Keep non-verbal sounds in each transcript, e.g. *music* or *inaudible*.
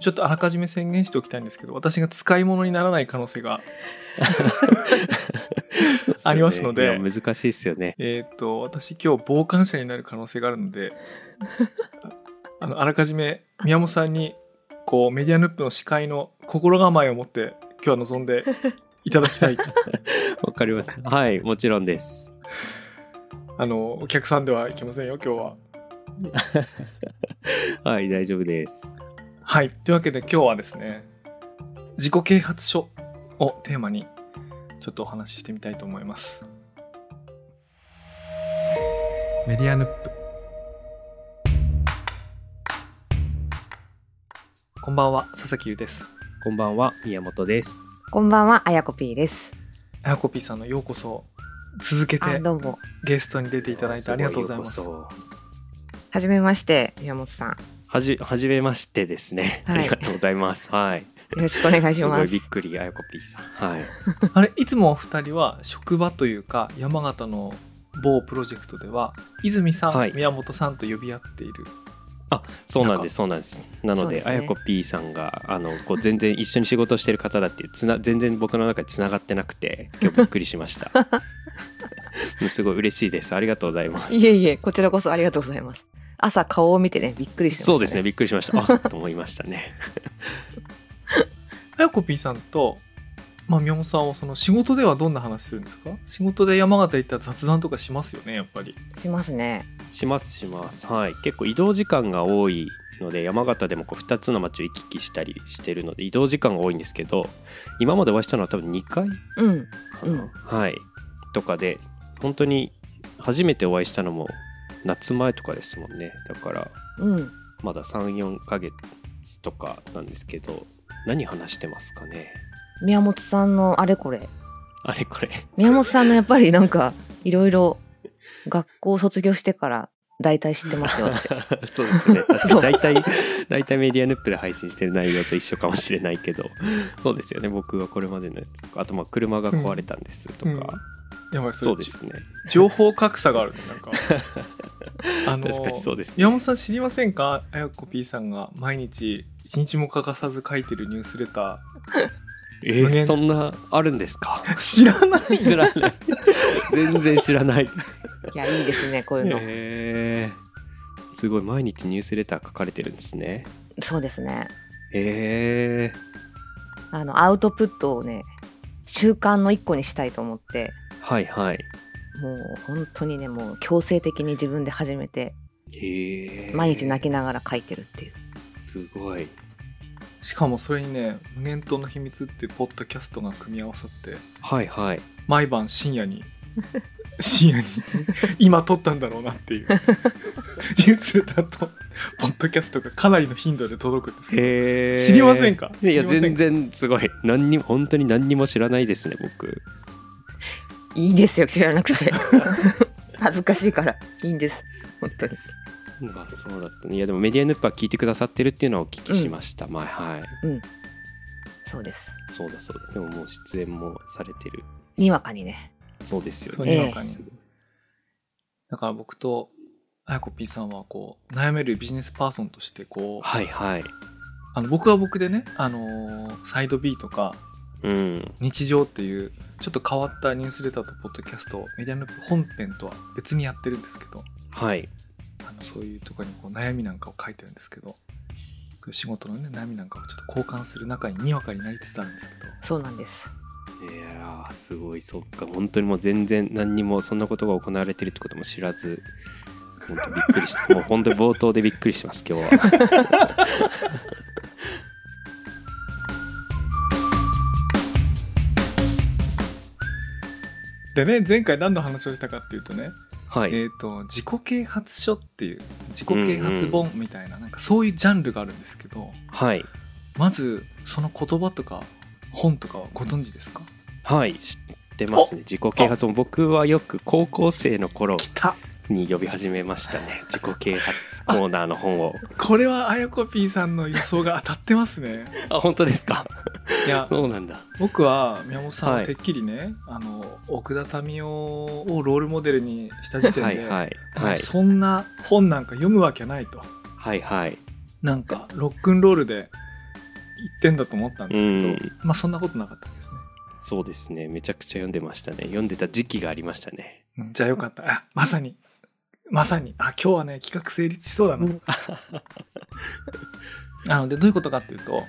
ちょっとあらかじめ宣言しておきたいんですけど私が使い物にならない可能性が *laughs* ありますのでいや難しいですよね。えっ、と私今日傍観者になる可能性があるので *laughs* あのあらかじめ宮本さんにこうメディアヌップの司会の心構えを持って今日は臨んでいただきたい *laughs* わかりました。はい、もちろんです。あのお客さんではいけませんよ今日は。はい、大丈夫です。はい。というわけで今日はですね、自己啓発書をテーマにちょっとお話ししてみたいと思います。メディアヌップ。こんばんは、佐々木優です。こんばんは、宮本です。こんばんは、あやこぴーです。あやこぴーさんのようこそ続けあ、てどうも。ゲストに出ていただいてありがとうございます。はじめまして、宮本さん。はじ、はじめましてですね。はいありがとうございます。はい。ろしくお願いしすごますいびっ。くり、あやこぴーさん。はい。あれ、いつもお二人は職場というか山形の某プロジェクトでは泉さん、はい宮本さんと呼び合っている。そうなんです、そうなんです。なので、あやこ P さんが、あの、こう、全然一緒に仕事してる方だっていう、つな、全然僕の中で繋がってなくて、今日びっくりしました。*laughs* すごい嬉しいです。ありがとうございます。いえいえ、こちらこそありがとうございます。朝顔を見てね、びっくりしてました、そうですね、。びっくりしました。*laughs* あと思いましたね。あやこぴーさんと、まあ、宮本さんはその仕事ではどんな話するんですか？仕事で山形行ったら雑談とかしますよね、やっぱり。しますね。しますします。はい。結構移動時間が多いので、山形でもこう2つの町を行き来したりしてるので、移動時間が多いんですけど、今までお会いしたのは多分2回うん。かな、はい。とかで、本当に初めてお会いしたのも夏前とかですもんね。だから、うん。まだ3、4ヶ月とかなんですけど、何話してますかね？宮本さんのあれこれ。あれこれ。宮本さんのやっぱりなんか、いろいろ学校卒業してから大体知ってますよ、私。*laughs* そうですね。確かに。大体、大体メディアヌップで配信してる内容と一緒かもしれないけど、そうですよね。僕はこれまでのやつとか、あとまあ車が壊れたんですとか、うん。やばい、そうですね。情報格差があるね、なんか。*laughs* あの確かにそうですね。宮本さん知りませんか？あやこぴーさんが毎日一日も欠かさず書いてるニュースレタえー、そんなあるんですか？ー。知らない知らない。*laughs* 全然知らない。いや、いいですね、こういうの。えー、すごい毎日ニュースレター書かれてるんですね。そうですね。えあの、アウトプットをね、習慣の一個にしたいと思って、ー、はいはい。もう本当にね、もう強制的に自分で始めて、えー、毎日泣きながら書いてるっていう。すごい。しかもそれにね「無限島の秘密」っていうポッドキャストが組み合わさってはいはい。毎晩深夜に *laughs* 深夜に今撮ったんだろうなっていうニュースレターとポッドキャストがかなりの頻度で届くんですけど知りませんか？いや全然すごい何にも本当に何にも知らないですね僕いいですよ、知らなくて。*laughs* 恥ずかしいから、いいんです。本当に。まあそうだったね。いやでもメディアヌッパー聞いてくださってるっていうのはお聞きしました、まあはい。そうです。そうだそうだでももう出演もされてる。にわかにね。そうですよね、にわかに。すごいだから僕とあやこ P さんはこう悩めるビジネスパーソンとしてこうはいはい。あの僕は僕でね、あのーサイド B とかうん。日常っていうちょっと変わったニュースレターとポッドキャストをメディアヌップ本編とは別にやってるんですけどはいあのそういうところにこう悩みなんかを書いてるんですけど仕事のね悩みなんかをちょっと交換する中ににわかになりつつあるんですけど。そうなんです。いやーすごいそっか。本当にもう全然何にもそんなことが行われてるってことも知らず本当びっくりした。*laughs* もう本当に冒頭でびっくりしてます今日は。*laughs* でね前回何の話をしたかっていうとね、はい、えっ、と自己啓発書っていう自己啓発本みたいな,、なんかそういうジャンルがあるんですけどはい。まずその言葉とか本とかはご存知ですか？はい知ってますね。自己啓発も僕はよく高校生の頃に呼び始めましたね。*laughs* 自己啓発コーナーの本を。これはあやこ P さんの予想が当たってますね。*laughs* あ本当ですか？*laughs* いや *laughs* そうなんだ僕は宮本さんははいてっきりね、あの奥田民生をロールモデルにした時点で、はいはいはいそんな本なんか読むわけないとはいはいなんかロックンロールでってんだと思ったんですけど、うんまあそんなことなかったですね。そうですねめちゃくちゃ読んでましたね読んでた時期がありましたねうんじゃあよかった。あ、まさに。まさに。あ、今日はね、企画成立しそうだな。*laughs* なので、どういうことかっていうと、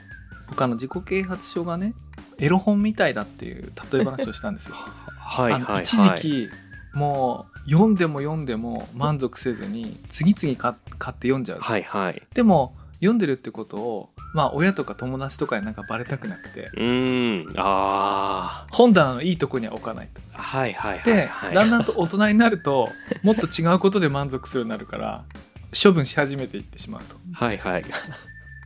僕あの自己啓発書がね、エロ本みたいだっていう例え話をしたんですよ。*laughs* はいはいはい一時期、もう読んでも読んでも満足せずに、次々買買って読んじゃう。はいはい。でも、読んでるってことを、まあ親とか友達とかになんかバレたくなくて、うーん。あ本棚のいいとこには置かないと。あはいはいはいで、はい。だんだんと大人になるともっと違うことで満足するようになるから処分し始めていってしまうと、はいはい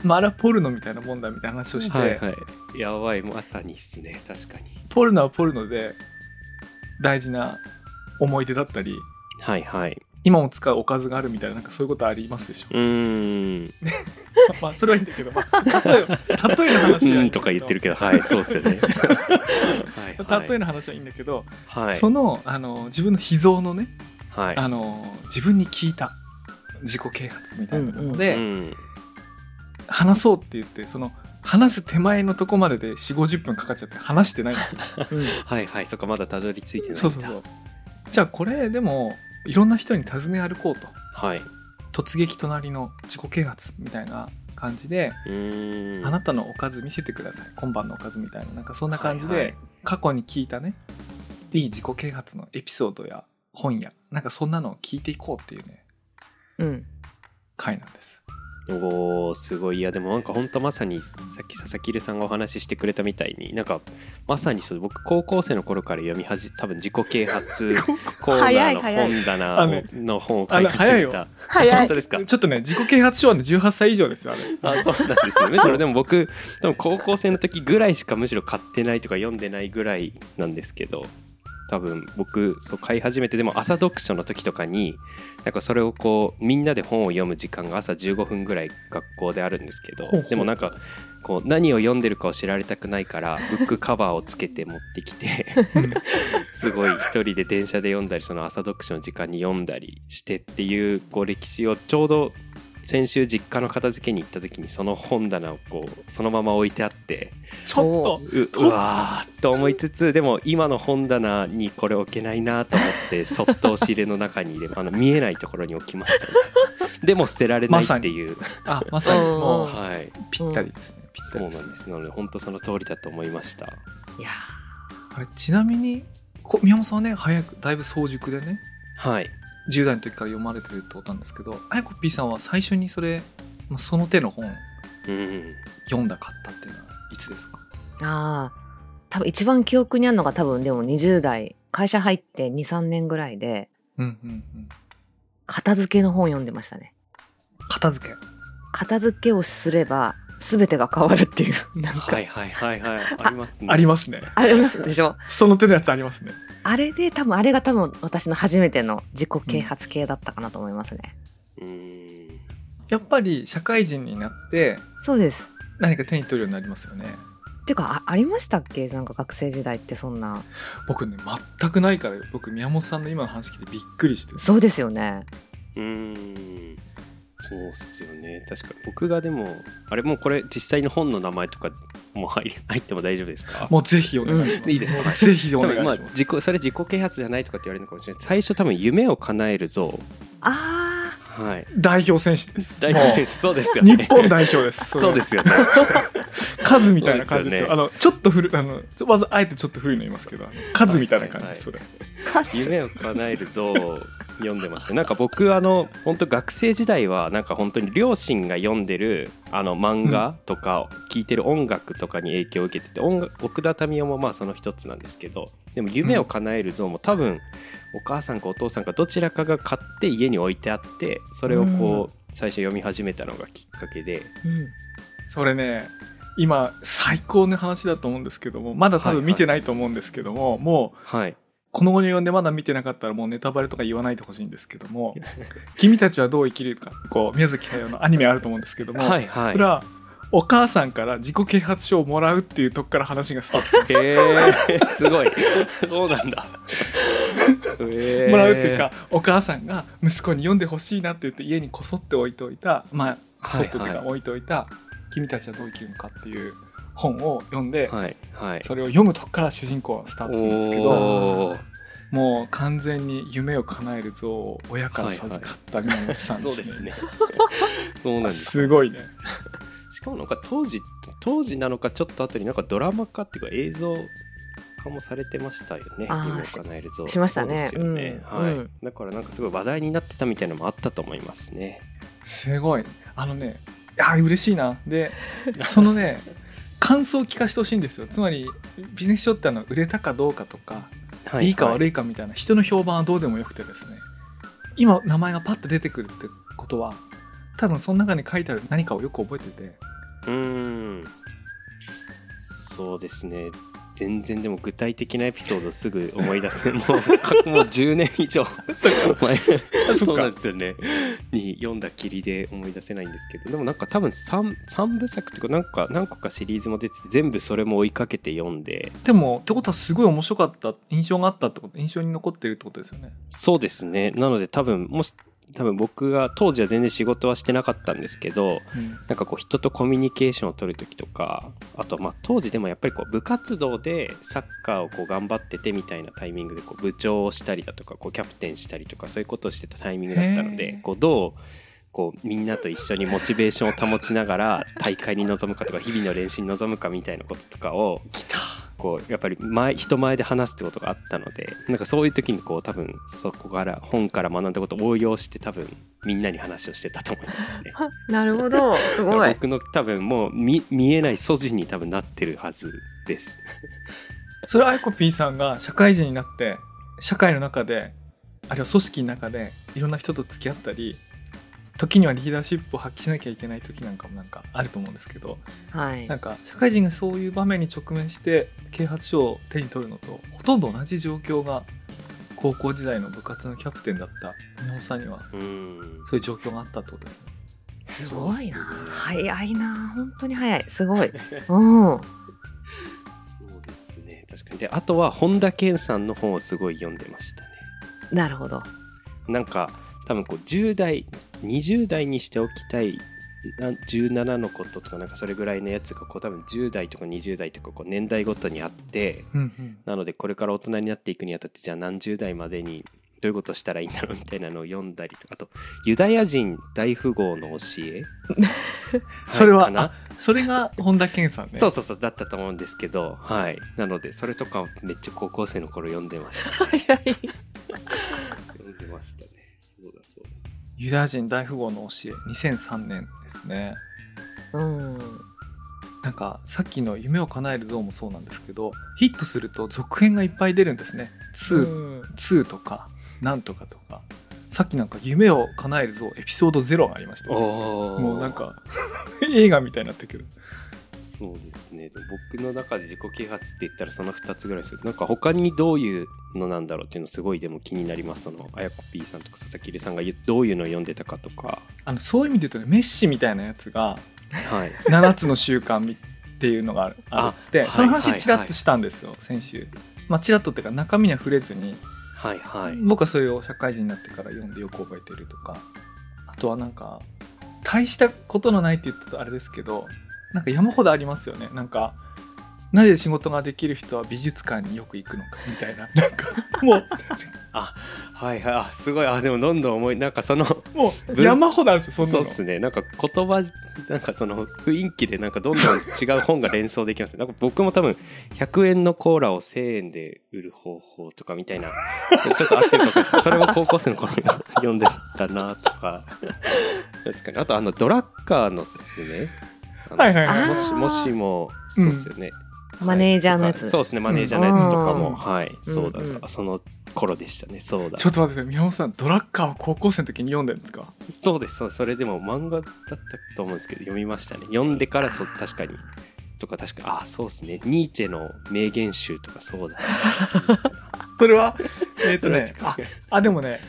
まあ、あれはポルノみたいなもんだみたいな話をして、はいはい。やばいまさにっすね。確かに。ポルノはポルノで大事な思い出だったりはいはい。今も使うおかずがあるみたいななんかそういうことありますでしょ？うーん。*laughs* まあそれはいいんだけど、まあ、例え例えの話はいいんだけど。うんとか言ってるけどはいそうっすよね。*laughs* はいはい。例えの話はいいんだけど、はい。そのあの自分の秘蔵のねはい。あの自分に聞いた自己啓発みたいなもので、うん話そうって言ってその話す手前のとこまでで4 5 0分かかっちゃって話してない。*laughs* うん。はいはい。そっかまだたどり着いてないそうそうそう。じゃあこれでもいろんな人に尋ね歩こうと。はい。突撃隣の自己啓発みたいな感じで、あなたのおかず見せてください。今晩のおかずみたいな。なんかそんな感じで、はいはい。過去に聞いたね。いい自己啓発のエピソードや本や。なんかそんなのを聞いていこうっていうね。うん。回なんですおーすごい。いやでもなんか本当まさにさっき佐々木さんがお話ししてくれたみたいになんかまさにそう僕高校生の頃から読み始め多分自己啓発 *laughs* コーナーの本棚あの本を書いてあの早いよ。た。本当ですか？ちょっとね自己啓発書はね18歳以上ですよあれ。あそうなんですよむしろでも僕多分高校生の時ぐらいしかむしろ買ってないとか読んでないぐらいなんですけど多分僕そう買い始めてでも朝読書の時とかになんかそれをこうみんなで本を読む時間が朝15分ぐらい学校であるんですけどでもなんかこう何を読んでるかを知られたくないからブックカバーをつけて持ってきてうん *laughs* すごい一人で電車で読んだりその朝読書の時間に読んだりしてっていうこう歴史をちょうど先週実家の片付けに行った時にその本棚をこうそのまま置いてあってちょっと。ううわーと思いつつでも今の本棚にこれ置けないなと思って *laughs* そっと押し入れの中に入れあの見えないところに置きましたね。*laughs* でも捨てられないっていう、あまさに。もうはい。ぴったりですね、ぴったそうりです。なんです。なので本当その通りだと思いました。いやあれちなみにこ宮本さんはね早くだいぶ早熟でね。はい10代の時から読まれてるってことなんですけどあやこ P さんは最初にそれ、まあ、その手の本うん読んだ買ったっていうのはいつですか？ーあー多分一番記憶にあるのが多分でも20代会社入って23年ぐらいでうんうんうん。片付けの本読んでましたね。片付け？片付けをすれば全てが変わるっていう。なんか、はいはいはいはい。ありますね。ありますね。ありますでしょ？その手のやつありますね。あれで多分あれが多分私の初めての自己啓発系だったかなと思いますね、うーん。やっぱり社会人になってそうです。何か手に取るようになりますよね。ていうかあありましたっけ？なんか学生時代ってそんな。僕ね全くないから僕宮本さんの今の話聞いてびっくりして。そうですよね。うーんそうっすよね。確か僕がでもあれもうこれ実際の本の名前とかもう *laughs* 入っても大丈夫ですか？もうぜひお願いします、うんいいですか？*laughs* ぜひお多願いします、分まあ自己それ自己啓発じゃないとかって言われるのかもしれない。最初多分夢を叶える像。あはい。代表選手です。代表選手そうですよね。日本代表です。*laughs* そうですよね。数みたいな感じですよ。すよね。あのちょっと古いあのちょわざあえてちょっと古いの言いますけどあの数みたいな感じです、それ。あ夢を叶える像。を読んでましてなんか僕あの本当学生時代はなんか本当に両親が読んでるあの漫画とか聴いてる音楽とかに影響を受けてて音楽奥田民生もまあその一つなんですけどでも夢を叶える像も多分お母さんかお父さんかどちらかが買って家に置いてあってそれをこう最初読み始めたのがきっかけで。うん。それね今最高の話だと思うんですけどもまだ多分見てないと思うんですけども、もうはいこの後に読んでまだ見てなかったらもうネタバレとか言わないでほしいんですけども「*laughs* 君たちはどう生きるか」こう宮崎駿のアニメあると思うんですけども、はいはい。これはお母さんから自己啓発書をもらうっていうとこから話がスタート。*laughs* へえすごい。そうなんだ、*laughs* もらうっていうかお母さんが息子に読んでほしいなって言って家にこそって置いておいたまあこそっていうか置いておいた君たちはどう生きるのかっていう本を読んで、はいはい。それを読むとこから主人公はスタートするんですけどもう完全に夢を叶える像を親から授かった宮本さんでね。そうですすね。*laughs* そうなんです。すごいね。しかもなんか当時当時なのかちょっと後になんかドラマ化っていうか映像化もされてましたよね。夢を叶えるぞしましたね。そうですよね、うんはい、うんだからなんかすごい話題になってたみたいなのもあったと思いますね。すごい。あのね、いや嬉しいな。で、そのね、*laughs* 感想を聞かせてほしいんですよ。つまり、ビジネス書ってあの売れたかどうかとか、、はいいか悪い。いかみたいな人の評判はどうでもよくてですね、今名前がパッと出てくるってことは、多分その中に書いてある何かをよく覚えてて、うーん。そうですね全然でも具体的なエピソードをすぐ思い出せ *laughs* もうもう10年以上。前そうなんですよね。に読んだきりで思い出せないんですけどでもなんか多分 3, 三部作っていうかなんか何個かシリーズも出てて全部それも追いかけて読んで。でも、ってことはすごい面白かった、印象があったってこと、印象に残ってるってことですよね。そうですね。なので多分もし多分僕が当時は全然仕事はしてなかったんですけどうん。なんかこう人とコミュニケーションを取る時とかあとまあ当時でもやっぱりこう部活動でサッカーをこう頑張っててみたいなタイミングでこう部長をしたりだとかこうキャプテンしたりとかそういうことをしてたタイミングだったのへでー。こうどうこうみんなと一緒にモチベーションを保ちながら *laughs* 大会に臨むかとか日々の練習に臨むかみたいなこととかをこうやっぱり前人前で話すってことがあったのでなんかそういう時にこう多分そこから本から学んだことを応用して多分みんなに話をしてたと思いますね。*laughs* なるほど。すごい。僕の多分もう見見えない素地に多分なってるはずです。*laughs* それアイコピーさんが社会人になって社会の中であるいは組織の中でいろんな人と付き合ったり時にはリーダーシップを発揮しなきゃいけない時なんかもなんかあると思うんですけどはいなん。か社会人がそういう場面に直面して啓発書を手に取るのとほとんど同じ状況が高校時代の部活のキャプテンだった宮本さんにはうん。そういう状況があったってことですね。すごいな。ね早いな。本当に早い。すごい。*laughs* うん。そうですね。確かに。で、あとは本田健さんの本をすごい読んでましたね。なるほど。なんか多分こう10代20代にしておきたいな17のこととかなんかそれぐらいのやつがこう多分10代とか20代とかこう年代ごとにあってうんうん。なのでこれから大人になっていくにあたってじゃあ何十代までにどういうことをしたらいいんだろうみたいなのを読んだりとかあとユダヤ人大富豪の教え？*laughs* それは、それが本田健さんね。そうそうそうだったと思うんですけどはい。なのでそれとかめっちゃ高校生の頃読んでました早い。読んでましたねユダヤ人大富豪の教え2003年ですね。うん。なんかさっきの夢を叶える像もそうなんですけどヒットすると続編がいっぱい出るんですね。2、うん。2とかなんとかとか。さっきなんか夢を叶える像エピソード0がありましたよおー。もうなんか *laughs* 映画みたいになってくるそうですね。僕の中で自己啓発って言ったらその2つぐらいですけどなんか他にどういうのなんだろうっていうのすごいでも気になります。そのあやこ P さんとか佐々木留さんがどういうのを読んでたかとか。あのそういう意味で言うとねメッシみたいなやつがはい。*laughs* 7つの習慣みっていうのがあるあってはいその話はいちらっとしたんですよ、先週。まあちらっとっていうか中身には触れずに。はいはい。僕はそれを社会人になってから読んでよく覚えてるとか。あとはなんか大したことのないって言ったとあれですけどなんか山ほどありますよね。なんかなぜ仕事ができる人は美術館によく行くのかみたいな。なんかもう *laughs* はいはい。あすごい。あでもどんどん思いなんかそのもう山ほどあるんですよそんなの。そうっすね。なんか言葉なんかその雰囲気でなんかどんどん違う本が連想できますね。*laughs* なんか僕も多分100円のコーラを1000円で売る方法とかみたいなちょっと合ってるかそれも高校生の頃に読んでたなとか。確かに。あとあのドラッカーのすすめはいはいはい。あーもしもしもそうっすよね、マネージャーのやつ。そうですねマネージャーのやつとかも、うん。はい。そうだ、うんうん。その頃でしたね。そうだちょっと待ってください宮本さんドラッカーを高校生の時に読んでるんですか？そうです。そうです。それでも漫画だったと思うんですけど読みましたね。読んでからそう確かに。とか確かあそうですね。ニーチェの名言集とかそうだ *laughs* それは？えっ、とね *laughs* あああでもね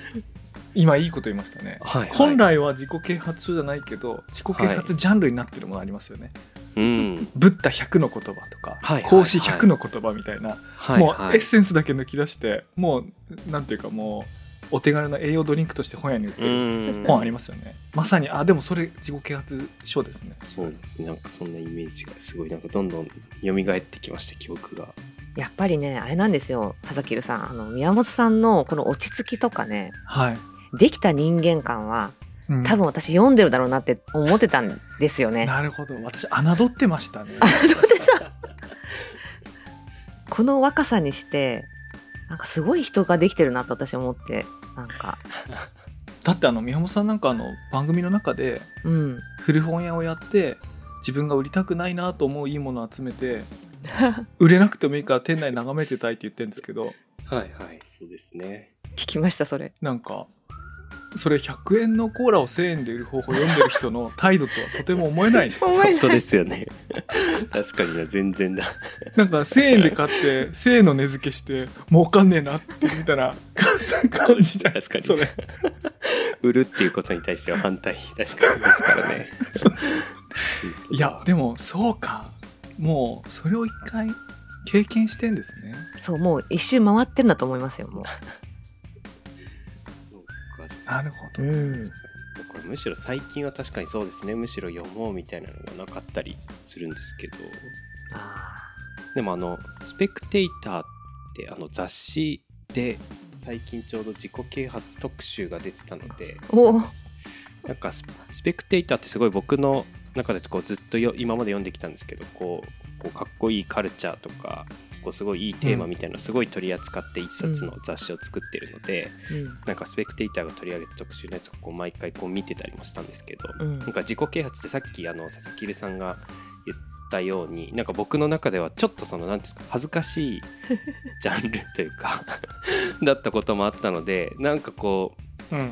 今いいこと言いましたね、はい。はい本来は自己啓発書じゃないけど自己啓発ジャンルになってるものありますよね、うん。ブッダ100の言葉とか、孔子100の言葉みたいな、はい。もうはい。エッセンスだけ抜き出してもうなんていうかもうお手軽な栄養ドリンクとして本屋に売ってうるん。本ありますよね。まさにあでもそれ自己啓発書ですね。そうですね。なんかそんなイメージがすごいなんかどんどん蘇ってきました記憶が。やっぱりねあれなんですよ。佐々木さんあの宮本さんのこの落ち着きとかね。はい、できた人間観はうん。多分私読んでるだろうなって思ってたんですよね。なるほど。私侮ってましたね。この若さにしてなんかすごい人ができてるなと私思ってなんか。だってあの宮本さんなんかあの番組の中でうん。古本屋をやって自分が売りたくないなと思ういいものを集めて *laughs* 売れなくてもいいから店内眺めてたいって言ってるんですけど。はいはいそうですね。聞きましたそれ。なんかそれ100円のコーラを1000円で売る方法を読んでる人の態度とはとても思えないんです *laughs* 本当ですよね。確かにな全然だ。なんか1000円で買って1000円の値付けして儲かんねえなってみたいな感じじゃないですか確かにそれ。売るっていうことに対しては反対確かにですからね。いやでもそうか。もうそれを一回経験してんですね。そうもう一周回ってるんだと思いますよもそう。かなるほど、う。うん。だからむしろ最近は確かにそうですねむしろ読もうみたいなのがなかったりするんですけどあでもあの「スペクテイター」ってあの雑誌で最近ちょうど自己啓発特集が出てたのでなんかスペクテイターってすごい僕の中でこうずっとよ今まで読んできたんですけどこうこうかっこいいカルチャーとかこうすごいいいテーマみたいなすごい取り扱って一冊の雑誌を作ってるので、うん。なんかスペクテイターが取り上げた特集のやつをこう毎回こう見てたりもしたんですけど、うん。なんか自己啓発ってさっきあの佐々木留さんが言ったようになんか僕の中ではちょっとその何ですか恥ずかしいジャンルというか *laughs* だったこともあったのでなんかこうん。う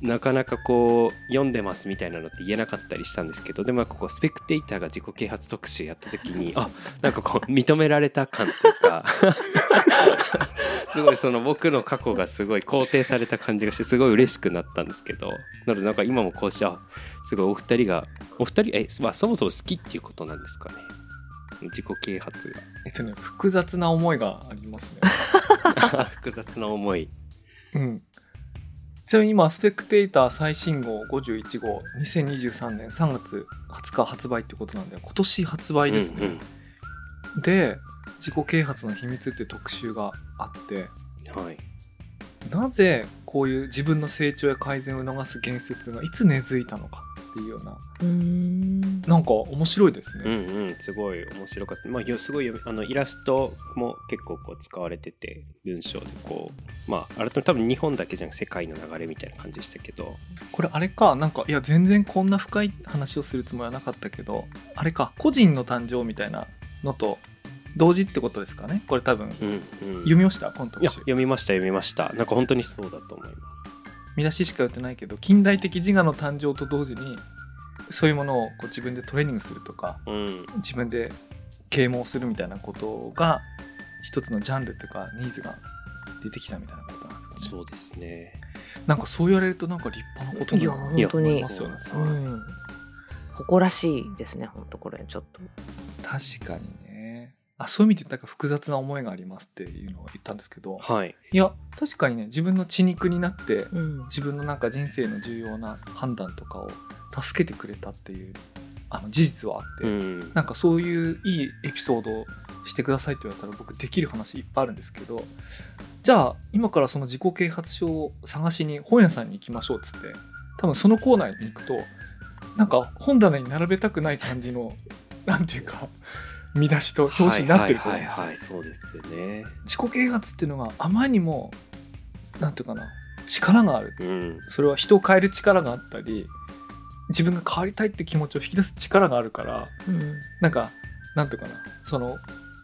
なかなかこう読んでますみたいなのって言えなかったりしたんですけどでもこうスペクテイターが自己啓発特集やった時にあなんかこう認められた感というかすごいその僕の過去がすごい肯定された感じがしてすごい嬉しくなったんですけどなのでなんか今もこうしてあすごいお二人がお二人え、まあ、そもそも好きっていうことなんですかね。自己啓発えっとね複雑な思いがありますね。が *laughs* 複雑な思い。うんちなみに今スペクテーター最新号51号2023年3月20日発売ってことなんで今年発売ですね、うんうん。で自己啓発の秘密っていう特集があってはい。なぜこういう自分の成長や改善を促す言説がいつ根付いたのかっていうような。うーん。なんか面白いですうんね、うんすごい面白かった。まあよすごい読みあのイラストも結構こう使われてて文章でこう。まあ改めて多分日本だけじゃなく世界の流れみたいな感じでしたけど。これあれかなんかいや全然こんな深い話をするつもりはなかったけどあれか個人の誕生みたいなのと同時ってことですかね？これ多分。うんうん。読みました？このいや読みました読みました。なんか本当にそうだと思います見出ししか言ってないけど近代的自我の誕生と同時にそういうものをこう自分でトレーニングするとかうん。自分で啓蒙するみたいなことが一つのジャンルというかニーズが出てきたみたいなことなんですかね。そうですね。なんかそう言われるとなんか立派なこといやだな本当に。思いますよね。うん。誇らしいですね本当これちょっと。確かにねあそういう意味でなんか複雑な思いがありますっていうのを言ったんですけど。はい。いや確かにね自分の血肉になってうん。自分のなんか人生の重要な判断とかを助けてくれたっていうあの事実はあって、うん。なんかそういういいエピソードをしてくださいって言われたら僕できる話いっぱいあるんですけどじゃあ今からその自己啓発書を探しに本屋さんに行きましょうっつって多分そのコーナーに行くとなんか本棚に並べたくない感じのなんていうか見出しと表紙になってると思うんですよ。はいはいはいはいそうですよね。自己啓発っていうのがあまりにもなんていうかな力がある。うん。それは人を変える力があったり自分が変わりたいって気持ちを引き出す力があるからうん。なんかなんていうかなその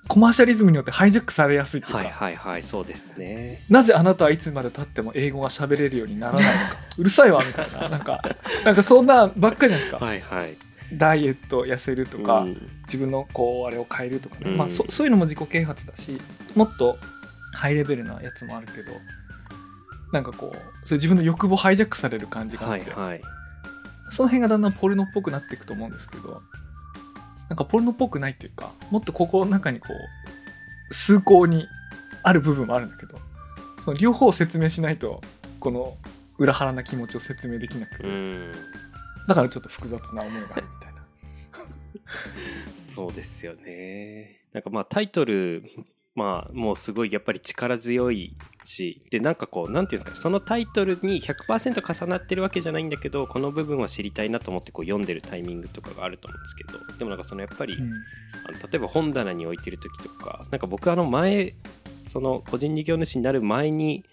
コマーシャリズムによってハイジャックされやすいっていうか、はいはいはいそうですね。なぜあなたはいつまでたっても英語が喋れるようにならないのか。うるさいわみたいな。なんかなんかそんなばっかりじゃないですか、はいはいダイエット痩せるとか、うん。自分のこうあれを変えるとかね、うん。まあ、そそういうのも自己啓発だしもっとハイレベルなやつもあるけどなんかこうそれ自分の欲望ハイジャックされる感じがあって、はいはい。その辺がだんだんポルノっぽくなっていくと思うんですけどなんかポルノっぽくないっていうかもっと心の中にこう崇高にある部分もあるんだけどその両方を説明しないとこの裏腹な気持ちを説明できなくて、うん。だからちょっと複雑な思いが *laughs* そうですよね。なんかまあタイトルまあもうすごいやっぱり力強いしでなんかこうなんていうんですかそのタイトルに100%重なってるわけじゃないんだけどこの部分は知りたいなと思ってこう読んでるタイミングとかがあると思うんですけどでもなんかそのやっぱり、あの例えば本棚に置いてる時とかなんか僕あの前その個人事業主になる前に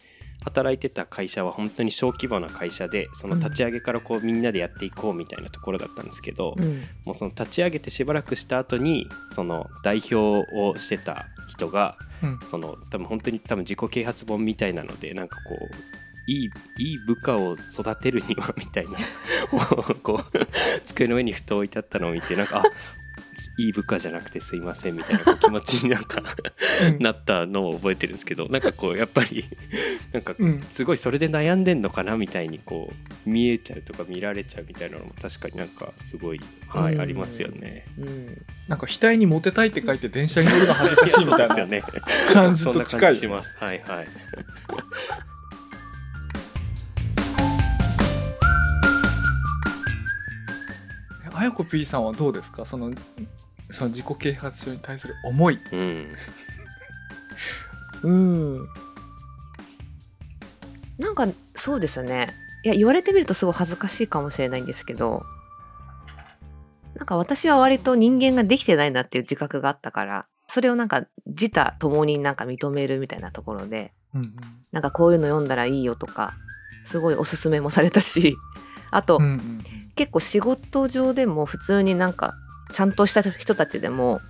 働いてた会社は本当に小規模な会社でその立ち上げからこうみんなでやっていこうみたいなところだったんですけど、うん。もうその立ち上げてしばらくした後にその代表をしてた人がうん。その多分本当に多分自己啓発本みたいなのでなんかこういいいい部下を育てるにはみたいな *laughs* こう *laughs* 机の上にふと置いてあったのを見てなんかあいい部下じゃなくてすいませんみたいな気持ちになんかうんなったのを覚えてるんですけどなんかこうやっぱり *laughs* なんかうんすごいそれで悩んでんのかなみたいにこう見えちゃうとか見られちゃうみたいなのも確かになんかすごい、はいうんありますよね。うんなんか額にモテたいって書いて電車に乗るの恥ずかしいみたいな。*laughs* 感じと近い *laughs* 感じします。はいはい。あやこ P さんはどうですか？そのその自己啓発書に対する思い。うん。うん。なんかそうですね。いや言われてみるとすごい恥ずかしいかもしれないんですけどなんか私は割と人間ができてないなっていう自覚があったからそれをなんか自他共になんか認めるみたいなところでうん。なんかこういうの読んだらいいよとかすごいおすすめもされたしあと、うんうんうん。結構仕事上でも普通になんかちゃんとした人たちでも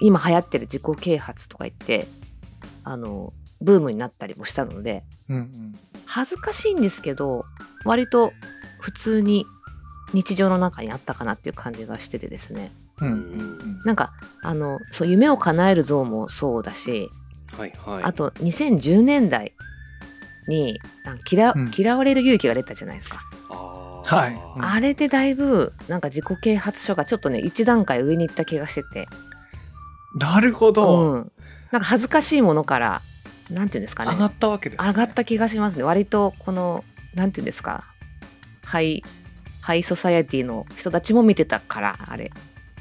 今流行ってる自己啓発とか言ってあのブームになったりもしたのでうんうん。恥ずかしいんですけど割と普通に日常の中にあったかなっていう感じがしててですね。うんうんなんかあのそう夢を叶える像もそうだしはいはい。あと2010年代に嫌うん。嫌われる勇気が出たじゃないですか、はい。うん。あれでだいぶなんか自己啓発書がちょっとね一段階上に行った気がしてて。なるほど、うん、なんか恥ずかしいものからなんていうんですかね。上がったわけです、ね、上がった気がしますね。割とこのなんていうんですか。ハイハイソサエティの人たちも見てたからあれ。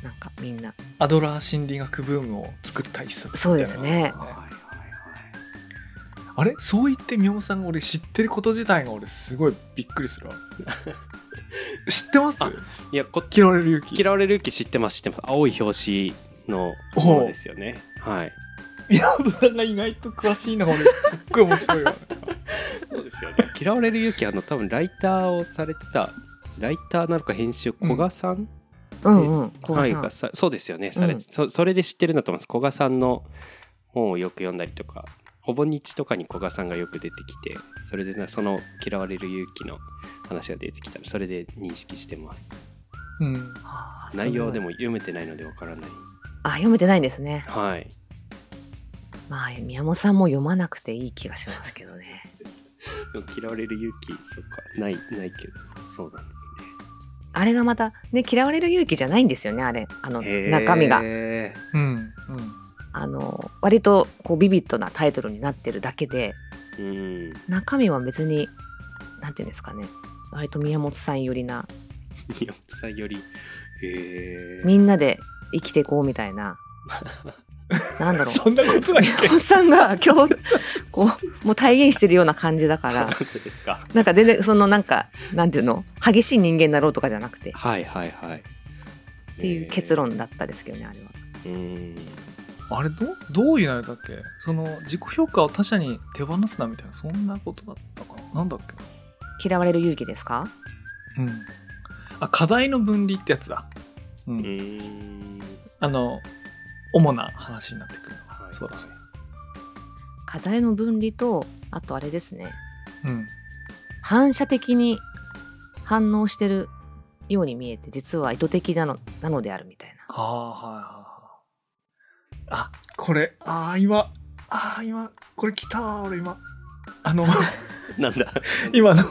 なんかみんな。アドラー心理学ブームを作った一冊みたいなそうですね。あれ？そう言って宮本さんが俺知ってること自体が俺すごいびっくりするわ。*laughs* 知ってます？あいやこ嫌われる勇気。嫌われる勇気知ってます知ってます。青い表紙のものですよね。はい。宮本さんが意外と詳しいのが俺すっごい面白いわ。*laughs* そうですよね。嫌われる勇気あの多分ライターをされてたライターなのか編集古賀さん、うん。うん小はい賀さん、そうですよね。されて、そそれで知ってるんだと思います。古賀さんの本をよく読んだりとかほぼ日とかに古賀さんがよく出てきてそれでなその嫌われる勇気の話が出てきたのそれで認識してます。うん。はあ内容でもも読めてないのでわからない。あ読めてないんですね。はい。まあ宮本さんも読まなくていい気がしますけどね。*laughs* 嫌われる勇気そっか。ないないけどそうなんですあれがまたね嫌われる勇気じゃないんですよねあれ。あの中身が。うんうんあの割とこうビビッドなタイトルになってるだけでうん。中身は別になんていうんですかね。割と宮本さん寄りな。宮本さんより。へー。みんなで生きていこうみたいな。*laughs* なんだろう。そんなことだっ宮け本さんが今日こうもう体現してるような感じだから。本当ですか？なんか全然そのなんかなんていうの？激しい人間だろうとかじゃなくて。っはいはいはい。ていう結論だったですけどねあれは。うんあれどどういうのだっけ？その自己評価を他者に手放すなみたいなそんなことだったかな？なんだっけ嫌われる勇気ですか？うん。あ課題の分離ってやつだ。ううんんあの主な話になってくるのは、はい。そうだそう課題の分離とあとあれですね。だうん。反射的に反応してるように見えて実は意図的なのなのであるみたいな。はあはいはいはいあ。これ。ああ今。ああ今。これ来たわ俺今。あの。*laughs* なんだ。今の。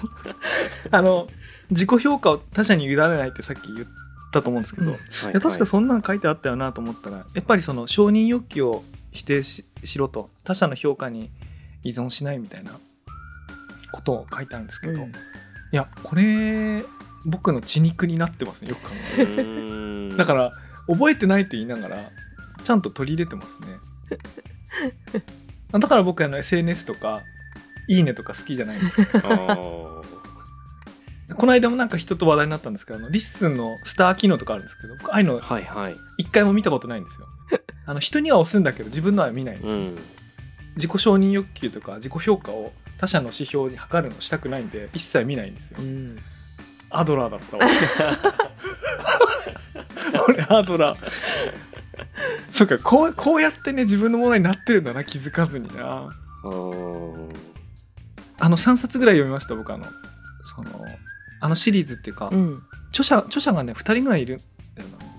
あの自己評価を他者に委ねないってさっき言ったと思うんですけど、うん。いはい。や確かそんなの書いてあったよなと思ったらやっぱりその承認欲求を否定ししろと他者の評価に依存しないみたいなことを書いてあるんですけど、うん。いやこれ僕の血肉になってますねよく考えるうーん。とだから覚えてないと言いながらちゃんと取り入れてますね。だから僕あの SNS とかいいねとか好きじゃないんですよ。この間もなんか人と話題になったんですけどあのリッスンのスター機能とかあるんですけど僕ああいうのはいはい。一回も見たことないんですよ。あの人には押すんだけど自分のは見ないんですよ、うん。自己承認欲求とか自己評価を他者の指標に測るのしたくないんで一切見ないんですよ。うん。アドラーだったわ。*laughs* 俺アドラー *laughs* そうかこうこうやってね自分のものになってるんだな気づかずにな。あの3冊ぐらい読みました僕あの。そのあのシリーズっていうか、うん。著者著者がね2人ぐらいいる。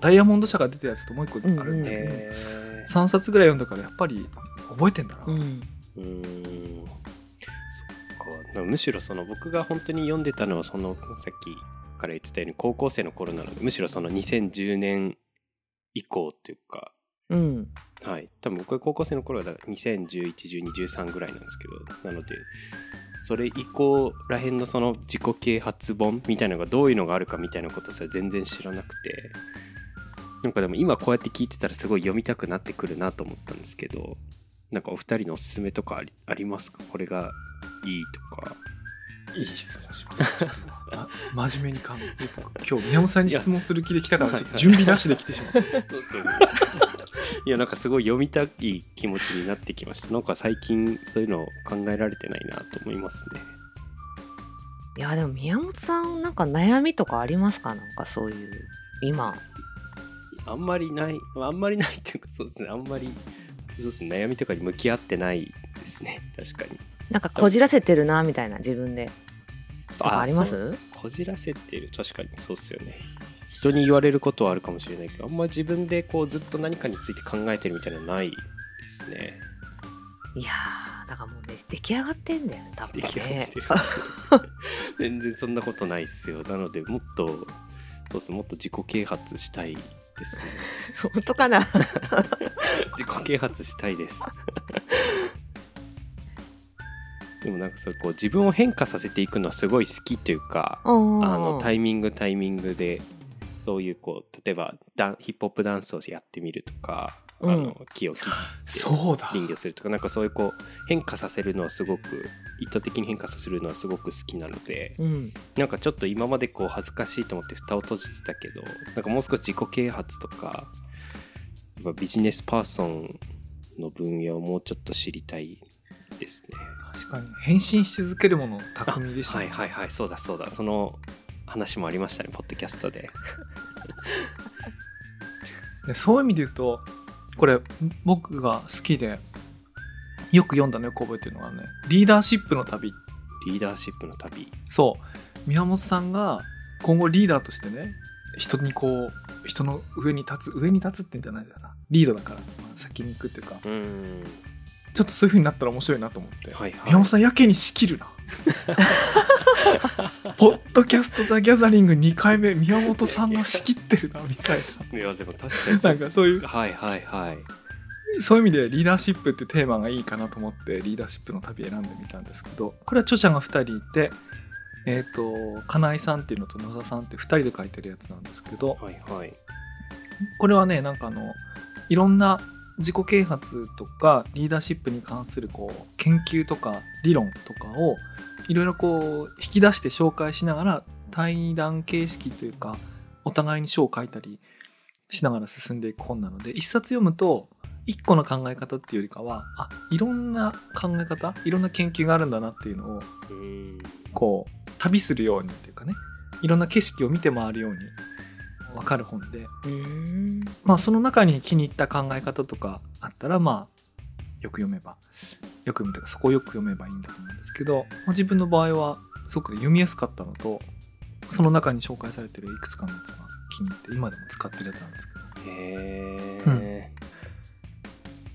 ダイヤモンド社が出たやつともう一個あるんですけど、へー。3冊ぐらい読んだからやっぱり覚えてんだな、うん。うーん。そっか。むしろその僕が本当に読んでたのはそのさっきから言ってたように高校生の頃なのでむしろその2010年以降っていうか。うん。はい。多分僕が高校生の頃はだから20111213ぐらいなんですけど。なのでそれ以降らへんのその自己啓発本みたいなのがどういうのがあるかみたいなことさ全然知らなくて。なんかでも今こうやって聞いてたらすごい読みたくなってくるなと思ったんですけど。なんかお二人のおすすめとかありありますか？これがいいとかいい質問します。ま真面目に考え今日宮本さんに質問する気で来たから、準備なしで来てしまった。いやなんかすごい読みたい気持ちになってきました。なんか最近そういうの考えられてないなと思いますね。いやでも宮本さんなんか悩みとかありますか？なんかそういう今。あんまりないあんまりないっていうかそうですね。あんまりそうですね。悩みとかに向き合ってないですね。確かになんかこじらせてるなみたいな自分で。あります？こじらせてる。確かにそうっすよね。人に言われることはあるかもしれないけどあんま自分でこうずっと何かについて考えてるみたいなのないですね。いやーだからもうね出来上がってんだよね多分出来上がっねてる。*laughs* 全然そんなことないっすよ。なのでもっとそうっす。もっと自己啓発したいですね。*laughs* 本当かな？*laughs* 自己啓発したいですでもなんかそうこう自分を変化させていくのはすごい好きというかああのタイイミングタイミングでそういうこう例えばダンヒップホップダンスをやってみるとか、うんあの木を切ってそうだ。林業するとかなんかそういうこう変化させるのはすごく意図的に変化させるのはすごく好きなのでうんなんかちょっと今までこう恥ずかしいと思って蓋を閉じてたけどなんかもう少し自己啓発とかやっぱビジネスパーソンの分野をもうちょっと知りたいですね。確かに。変身し続けるもの、巧みでした、はいはいはいそうだそうだその話もありましたねポッドキャストで。*laughs* でそういう意味で言うと、これ、僕が好きで、よく読んだのよく覚えてるのはね、リーダーシップの旅。リーダーシップの旅そう。宮本さんが今後リーダーとしてね、人にこう、人の上に立つ、上に立つってんじゃないんだよな。リードだから、まあ先に行くっていうか、うーんちょっとそういう風になったら面白いなと思って。はいはい。宮本さんやけに仕切るな。*laughs* ポッドキャストザ・ギャザリング2回目宮本さんが仕切ってるなみたいいやでも確かになんかそういう。はいはいはい。そういう意味でリーダーシップってテーマがいいかなと思ってリーダーシップの旅選んでみたんですけど。これは著者が2人いてえっ、と金井さんっていうのと野田さんっていう2人で書いてるやつなんですけど。はいはい。これはねなんかあのいろんな自己啓発とかリーダーシップに関するこう研究とか理論とかをいろいろこう引き出して紹介しながら対談形式というかお互いに書を書いたりしながら進んでいく本なので一冊読むと一個の考え方っていうよりかはあいろんな考え方いろんな研究があるんだなっていうのをこう旅するようにっていうかねいろんな景色を見て回るように分かる本で。まあその中に気に入った考え方とかあったらまあよく読めばよく読むというかそこをよく読めばいいんだと思うんですけど、まあ、自分の場合はすごく読みやすかったのとその中に紹介されてるいくつかのやつが気に入って今でも使ってるやつなんですけど。へうん。え、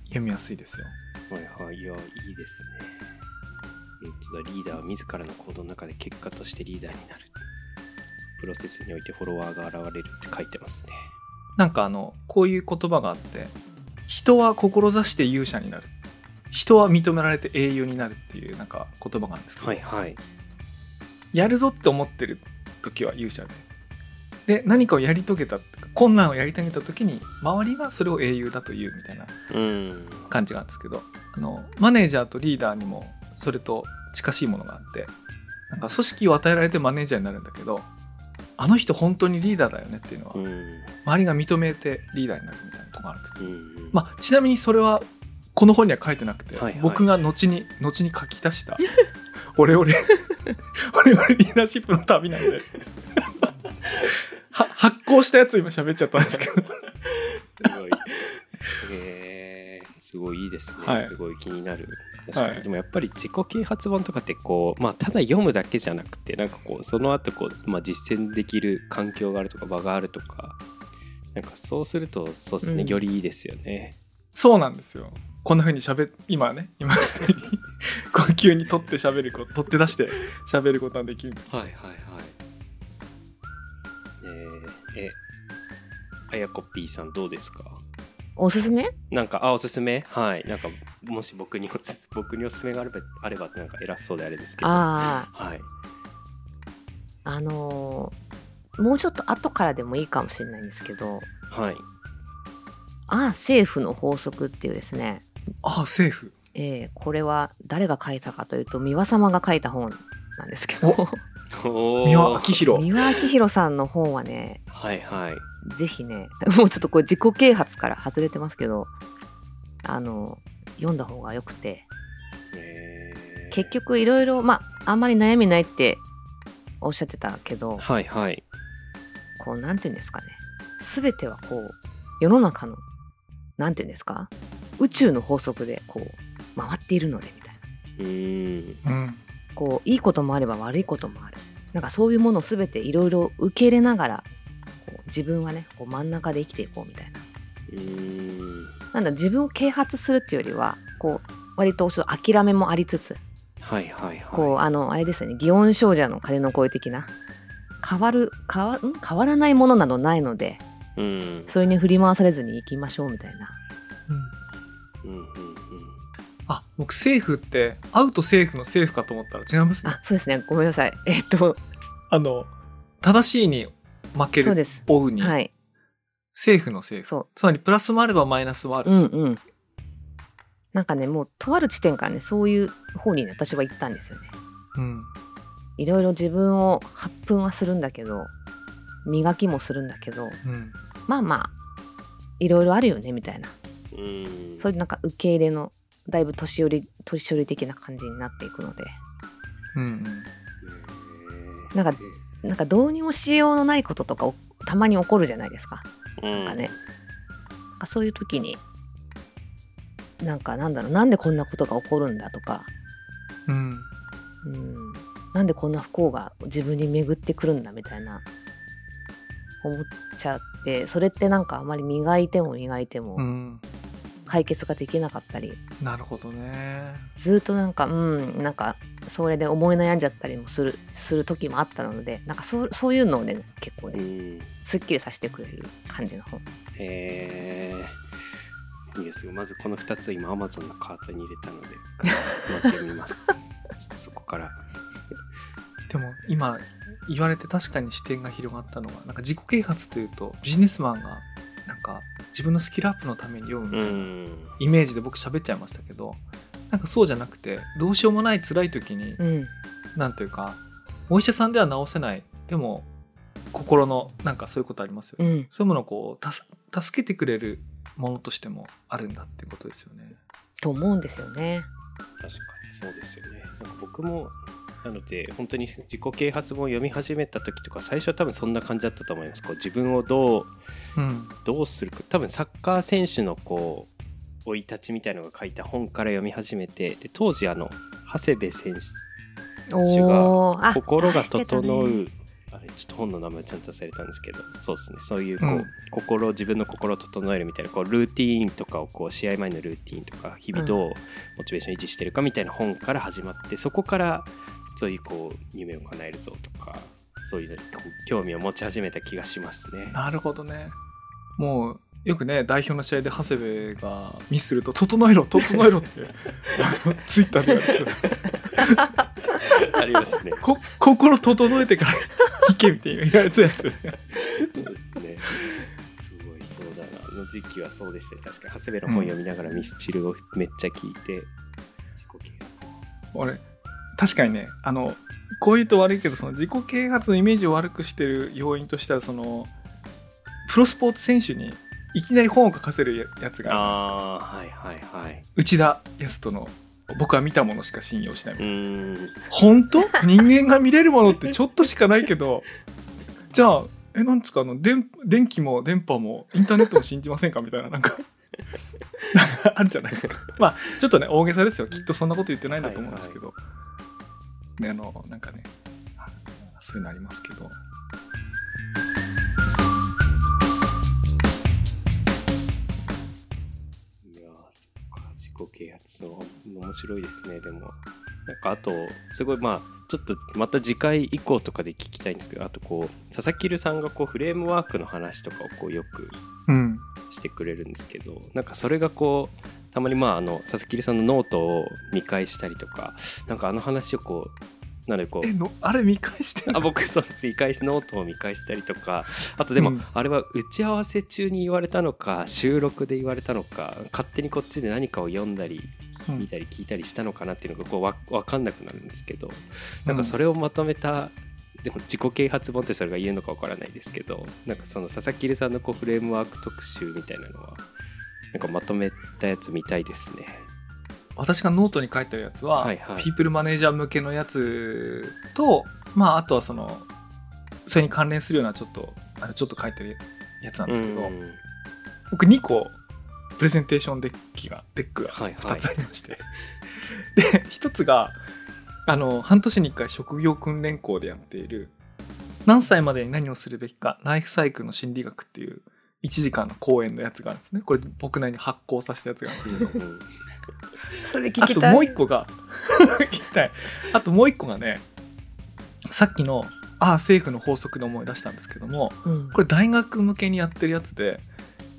読みやすいですよ。はいはい。いやいいですね。本当だリーダーは自らの行動の中で結果としてリーダーになるプロセスにおいてフォロワーが現れるって書いてますね。なんかあのこういう言葉があって人は志して勇者になる。人は認められて英雄になるっていうなんか言葉があるんですけど、はいはい。やるぞって思ってる時は勇者で。で何かをやり遂げた困難をやり遂げた時に周りはそれを英雄だというみたいなうん。感じがあるんですけどあのマネージャーとリーダーにもそれと近しいものがあってなんか組織を与えられてマネージャーになるんだけどあの人本当にリーダーだよねっていうのはうん。周りが認めてリーダーになるみたいなとこあるんです。けどうん。まあ、ちなみにそれはこの本には書いてなくて、はいはい。僕が後に *laughs* 後に書き出したオレオレオレオレリーダーシップの旅なんで。*laughs* は発行したやつ今喋っちゃったんですけど。すごい。えー、すごいいいですね、はい。すごい気になる。確かに、はい。でもやっぱり自己啓発本とかってこう、まあ、ただ読むだけじゃなくてなんかこうその後こう、まあ、実践できる環境があるとか場があるとかなんかそうするとそうですね、うんよりいいですよね。そうなんですよ。こんな風に喋っ今ね今こう *laughs* 急に取って喋ること取って出して喋ることができるはいはいはい。え。ー、えあやこぴーさんどうですか？おすすめ？なんかあおすすめ？はい。なんかもし僕におす *laughs* 僕におすすめがあればあればなんか偉そうであれですけど。あはい。ああのーもうちょっと後からでもいいかもしれないんですけど。はい「ああ政府の法則」っていうですね。ああセーフえーこれは誰が書いたかというと三輪様が書いた本なんですけど *laughs* 三輪明宏。三輪明宏さんの本はねはいはい。ぜひね *laughs* もうちょっとこれ自己啓発から外れてますけどあの読んだ方がよくて。えー。結局いろいろまああんまり悩みないっておっしゃってたけどはいはい。こうなんて言うんですかね。全てはこう世の中のなんて言うんですか？宇宙の法則でこう回っているのでみたいな。うーん。うんこういいこともあれば悪いこともある。なんかそういうものを全ていろいろ受け入れながらこう自分はねこう真ん中で生きていこうみたいな。なんだ自分を啓発するっていうよりはこう割と諦めもありつつはいはいはい。こうあのあれですよね祇園精舎の鐘の声的な変わる変わん？変わらないものなどないのでうん。それに振り回されずに行きましょうみたいな。うん。うんうん僕セーフってアウトセーフのセーフかと思ったら違いますね。あそうですね。ごめんなさい。えっと。あの正しいに負けるそうです。追うに、はい。セーフのセーフそう。つまりプラスもあればマイナスもある、うんうん。なんかねもうとある地点からねそういう方にね私は行ったんですよね。うん。いろいろ自分を発奮はするんだけど磨きもするんだけどうん。まあまあいろいろあるよねみたいな。うん。そういうなんか受け入れのだいぶ年寄り年寄り的な感じになっていくので。うんうん。えーなんかなんかどうにもしようのないこととかおたまに起こるじゃないですか。うんなんかね、かそういう時になんかなんだろうなんでこんなことが起こるんだとか。うん。うん。なんでこんな不幸が自分に巡ってくるんだみたいな。思っちゃってそれってなんかあまり磨いても磨いてもうん解決ができなかったり。なるほどね。ずっとなんかうんなんかそれで思い悩んじゃったりもするする時もあったのでなんかそうそういうのをね結構うねん。すっきりさせてくれる感じの本。えー、いいですよ。まずこの2つを今 Amazon のカートに入れたのでまず読みますちょっとそこから。でも今言われて確かに視点が広がったのがなんか自己啓発というとビジネスマンがなんか自分のスキルアップのために読むみうたいなん。イメージで僕喋っちゃいましたけどなんかそうじゃなくてどうしようもない辛い時にうん。なんというかお医者さんでは治せない。でも心のなんかそういうことありますよね、うん。そういうものをこうたす助けてくれるものとしてもあるんだっていうことですよね。と思うんですよね。確かにそうですよね。なんか僕もなので本当に自己啓発本を読み始めた時とか最初は多分そんな感じだったと思います。こう自分をどううん、どうするか。多分サッカー選手のこう生い立ちみたいのが書いた本から読み始めてで当時あの長谷部選手おー。あ心が整う、ね。あれちょっと本の名前ちゃんと忘れたんですけどそうですね。そういうこう、うん。心自分の心を整えるみたいなこうルーティーンとかをこう試合前のルーティーンとか日々どうモチベーション維持してるかみたいな本から始まってそこからそういうこう夢を叶えるぞとかそういう興味を持ち始めた気がしますね。なるほどね。もうよくね代表の試合で長谷部がミスすると「整えろ整えろ」って *laughs* ツイッターでありますね。こ心整えてから行けみたいな言われてたや。つそうですね。すごいそうだな。あの時期はそうでしたね。確かに長谷部の本読みながらミスチルをめっちゃ聞いて、自己啓発。俺確かにねあのこう言うと悪いけどその自己啓発のイメージを悪くしてる要因としてはそのプロスポーツ選手にいきなり本を書かせるやつがあるんですよああはいはいはい。内田康人の僕は見たものしか信用しない。みたういな本当？人間が見れるものってちょっとしかないけど。*laughs* じゃあえなんつうかあの電電気も電波もインターネットも信じませんか？みたいななんか。*laughs* あるじゃないですか。まあちょっとね大げさですよ。きっとそんなこと言ってないんだと思うんですけど、ねあのなんかねそういうのありますけど。いやーそっか自己啓発の面白いですねでも。なんかあとすごいまあちょっとまた次回以降とかで聞きたいんですけどあとこう佐々木留さんがこうフレームワークの話とかをこうよくうん。してくれるんですけどなんかそれがこうたまにまああの佐々木留さんのノートを見返したりとかなんかあの話をこうなのでこうえのあれ見返してあ僕そう見返しノートを見返したりとかあとでも、うん。あれは打ち合わせ中に言われたのか収録で言われたのか勝手にこっちで何かを読んだりうん。見たり聞いたりしたのかなっていうのがこうわ分かんなくなるんですけどなんかそれをまとめた、でも自己啓発本ってそれが言えるのか分からないですけどなんかその佐々木留さんのこうフレームワーク特集みたいなのはなんかまとめたやつ見たいですね。私がノートに書いてるやつは、はいはい。ピープルマネージャー向けのやつと、まあ、あとはそのそれに関連するようなちょっとあのちょっと書いてるやつなんですけど、うん。僕2個プレゼンテーションデッキがデックがはいはい。2つありまして、*laughs* で1つがあの半年に1回職業訓練校でやっている何歳までに何をするべきかライフサイクルの心理学っていう1時間の講演のやつがあるんですね。これ僕なりに発行させたやつがあるんですけど。うん。それ聞あときたい。もう一個が *laughs* 聞きたい。あともう一個がねさっきのああ政府の法則で思い出したんですけどもうん。これ大学向けにやってるやつで、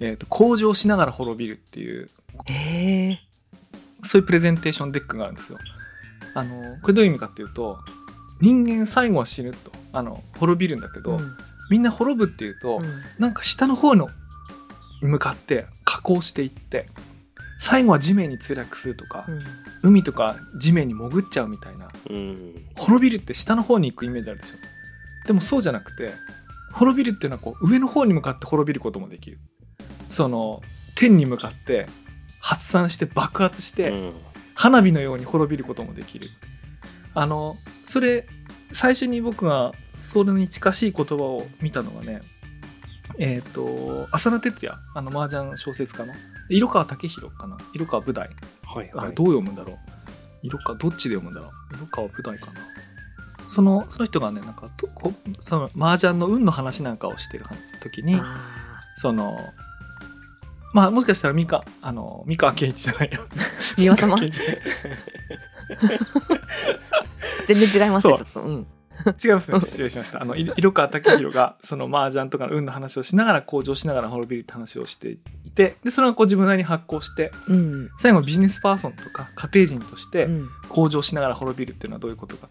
えーと向上しながら滅びるっていうそういうプレゼンテーションデックがあるんですよ。あのこれどういう意味かっていうと人間最後は死ぬと。あの滅びるんだけど、うんみんな滅ぶっていうと、なんか下の方の向かって下降していって最後は地面に墜落するとか、うん。海とか地面に潜っちゃうみたいな。うん滅びるって下の方に行くイメージあるでしょ。でもそうじゃなくて滅びるっていうのはこう上の方に向かって滅びることもできる。その天に向かって発散して爆発して、うん。花火のように滅びることもできる。あのそれ最初に僕がそれに近しい言葉を見たのがねえっ、と浅田哲也あの麻雀小説家の。色川武弘かな。色川武大。あれはい。はいどう読むんだろう。色川どっちで読むんだろう。色川武大かな。そのその人がねなんかとこその麻雀の運の話なんかをしてる時にあそのまあもしかしたら三河あの三河健一じゃないよー三輪様？*laughs* 全然違いますねちょっと。うん。違いますね。失礼しました。あのい色川武弘が *laughs* その麻雀とかの運の話をしながら向上しながら滅びるって話をしていてでそれがこう自分なりに発行してうん。最後ビジネスパーソンとか家庭人としてうん。向上しながら滅びるっていうのはどういうことか。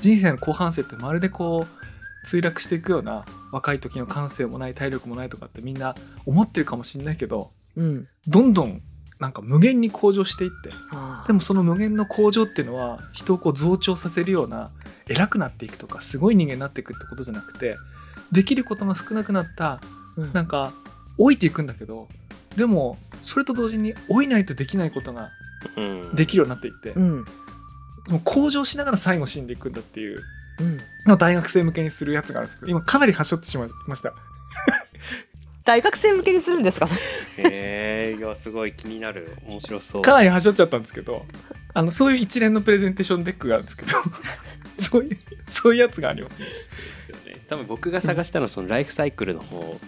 人生の後半生ってまるでこう墜落していくような若い時の感性もない体力もないとかってみんな思ってるかもしれないけどうん。どんどんなんか無限に向上していってでもその無限の向上っていうのは人をこう増長させるような偉くなっていくとかすごい人間になっていくってことじゃなくてできることが少なくなったうん。なんか老いていくんだけどでもそれと同時に老いないとできないことがうん。できるようになっていって、うん。もう向上しながら最後死んでいくんだっていううん。のを大学生向けにするやつがあるんですけど今かなり端折ってしまいました大学生向けにするんですか？へえいやすごい気になる。面白そう。かなり端折っちゃったんですけどあのそういう一連のプレゼンテーションデックがあるんですけどそういうそういうやつがあります。ねですよね。多分僕が探したのはそのライフサイクルの方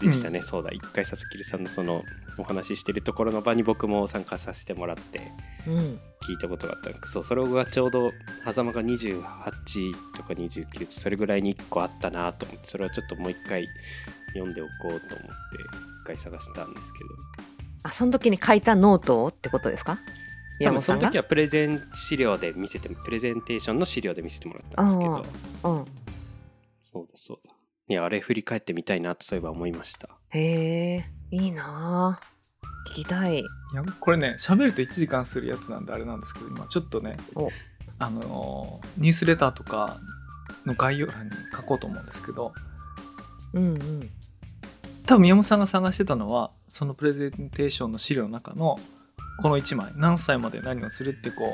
でしたね、そうだ。一回佐々木さんのそのお話ししてるところの場に僕も参加させてもらってうん。聞いたことがあったんです。けどそうそれがちょうど狭間が28とか29とそれぐらいに1個あったなと思ってそれはちょっともう一回読んでおこうと思って回探したんですけど。あその時に書いたノートをってことですか？多分その時ははプレゼン資料で見せてプレゼンテーションの資料で見せてもらったんですけど。うん。そうだそうだ。いやあれ振り返ってみたいなとそういえば思いました。へえいいなあ聞きたい。いやこれね喋ると1時間するやつなんであれなんですけど今ちょっとねお。あのニュースレターとかの概要欄に書こうと思うんですけど。うんうん多分宮本さんが探してたのはそのプレゼンテーションの資料の中のこの1枚何歳まで何をするってこう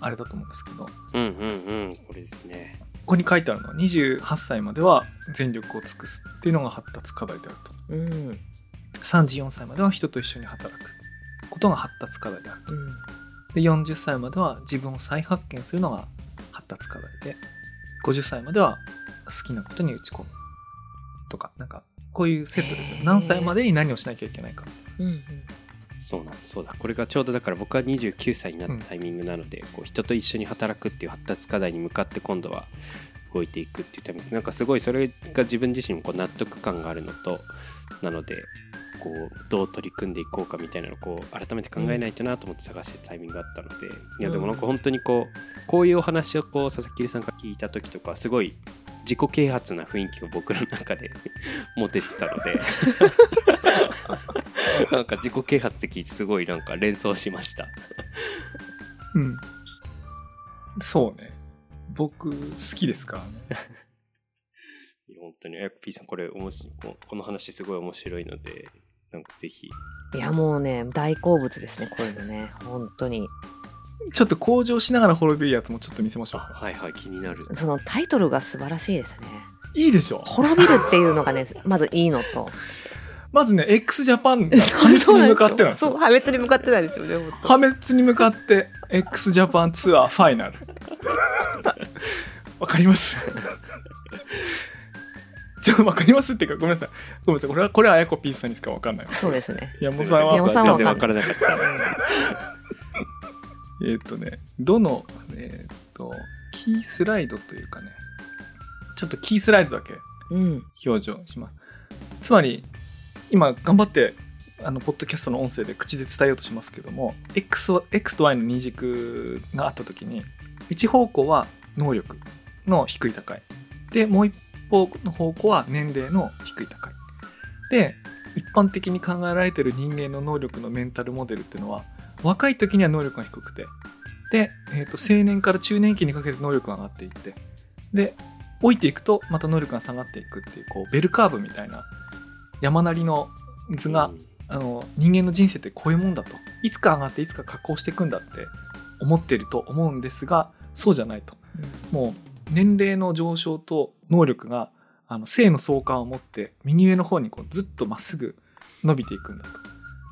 あれだと思うんですけど。こうんうんうんこれですね。こに書いてあるのは28歳までは全力を尽くすっていうのが発達課題であると。うん。うん34歳までは人と一緒に働くことが発達課題であるで40歳までは自分を再発見するのが発達課題で50歳までは好きなことに打ち込むとかなんかこういうセットですよ。何歳までに何をしなきゃいけないか。うんうん。そうなんですそうだ。これがちょうどだから僕は29歳になったタイミングなので、こう人と一緒に働くっていう発達課題に向かって今度は動いていくっていうタイミング。ですなんかすごいそれが自分自身もこう納得感があるのとなのでこうどう取り組んでいこうかみたいなのをこう改めて考えないとなと思って探してたタイミングがあったので、いやでもなんか本当にこうこういうお話をこう佐々木さんから聞いた時とかすごい自己啓発な雰囲気が僕の中で *laughs* 持ててたので。*laughs* なんか自己啓発って聞いてすごいなんか連想しました。うん。そうね。僕好きですからね。*laughs* いや本当に。あやこ P さんこれ面白いここの話すごい面白いのでなんかぜひ。いやもうね大好物ですねこういうのね。本当にちょっと向上しながら滅びるやつもちょっと見せましょう。かはいはい気になる。そのタイトルが素晴らしいですね。いいでしょ。滅びるっていうのがね *laughs* まずいいのと。まずね x ジャパンが破滅に向かってなんですよ。そう破滅に向かってなんですよね破滅に向かって x ジャパンツアーファイナル。*laughs* わかります？*laughs* ちょっとわかりますっていうかごめんなさい。ごめんなさい。これはこれはあやこ P さんにしかわかんない。わそうですね。山本さんは山本さんはわからなかったえーっとねどのえーっとキースライドというかねちょっとキースライドだけうん。表情します。つまり今頑張ってあのポッドキャストの音声で口で伝えようとしますけども X, は X と Y の二軸があった時に一方向は能力の低い高い。でもう一方の方向は年齢の低い高い。で一般的に考えられている人間の能力のメンタルモデルっていうのは若い時には能力が低くて。で、えー、と青年から中年期にかけて能力が上がっていって。で老いていくとまた能力が下がっていくっていうこうベルカーブみたいな山なりの図が、うん。あの人間の人生ってこういうもんだと。いつか上がっていつか下降していくんだって思ってると思うんですがそうじゃないと。もう年齢の上昇と能力があの正の相関を持って右上の方にこうずっとまっすぐ伸びていくんだと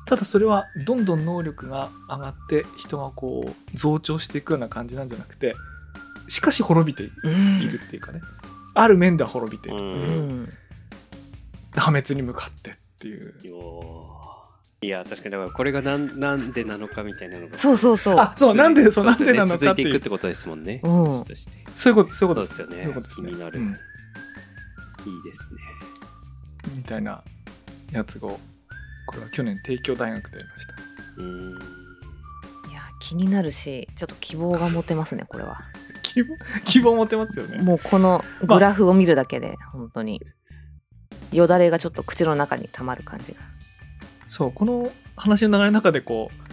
ただそれはどんどん能力が上がって人がこう増長していくような感じなんじゃなくてしかし滅びていうんるっていうかね。ある面では滅びている、ううん。ん破滅に向かってっていう。いや確かにだからこれがなんなんでなのかみたいなのが。そうそうそう。あそうなんでそうなんでなのかっていう。続いていくってことですもんね。うん。そういうことそういうことそうですよね。そういうことですね。気になる。うん。いいですね。みたいなやつをこれは去年帝京大学でやりました。いや気になるしちょっと希望が持てますねこれは。*laughs* 希望希望持てますよね。もうこのグラフを見るだけで本当によだれがちょっと口の中にたまる感じが。そうこの話の流れの中でこう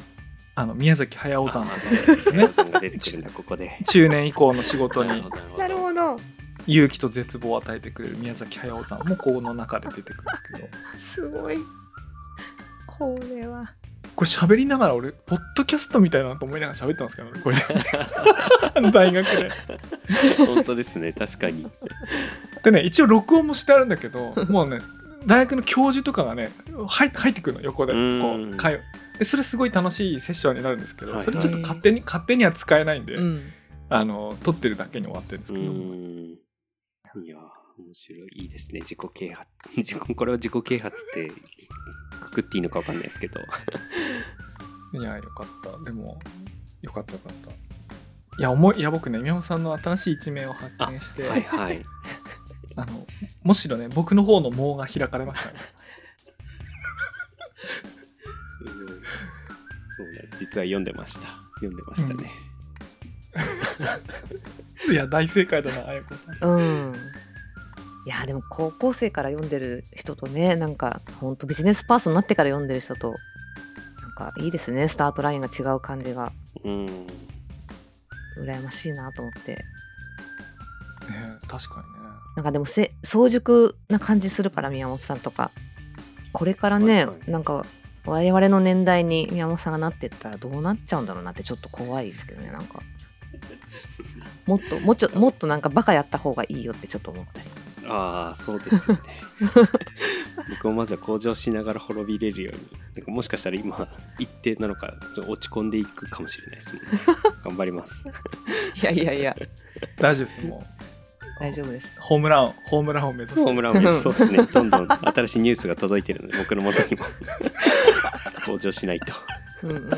あの宮崎駿さんなんですね。ねさんが出てくるんだここで。*laughs* 中年以降の仕事に。なるほど。なるほどど。勇気と絶望を与えてくれる宮崎駿さんもこの中で出てくるんですけど。*laughs* すごいこれは。これ喋りながら俺ポッドキャストみたいだなと思いながら喋ってますからねこれ。*laughs* あの大学で。本当ですね確かに。でね一応録音もしてあるんだけどもうね大学の教授とかがね入入ってくるの横で。こう会話。でそれすごい楽しいセッションになるんですけど、はい。それちょっと勝手に勝手には使えないんで、うん。あの撮ってるだけに終わってるんですうけど、いや面白い。いいですね自己啓発。*laughs* 自己これを自己啓発ってくくっていいのか分かんないですけど。いやよかった。でもよかったよかった。いや思いいや僕ね宮本さんの新しい一面を発見してはいはい。*laughs* あのむしろね僕の方の網が開かれましたね、そうで実は読んでました。読んでましたね、うん、*laughs* いや大正解だなあやこさん。うん。いやでも高校生から読んでる人とねなんかほんとビジネスパーソンになってから読んでる人となんかいいですね。スタートラインが違う感じが。うん。羨ましいなと思って。ね確かにね。なんかでもせ早熟な感じするから宮本さんとか。これからね、はいはい。なんか我々の年代に宮本さんがなってったらどうなっちゃうんだろうなってちょっと怖いですけどねなんか。*laughs* もっともうちょもっとなんかバカやった方がいいよってちょっと思ったりああそうですよね。*laughs* 僕もまずは向上しながら滅びれるように。なんかもしかしたら今一定なのかちょっと落ち込んでいくかもしれないですもんね。頑張ります。*laughs* いやいやいや。大丈夫ですもう。大丈夫です。ホームランホームランを目指す。ホームランを目指す。そうですね。どんどん新しいニュースが届いてるので僕の元にも。*laughs* 向上しないと。うんうん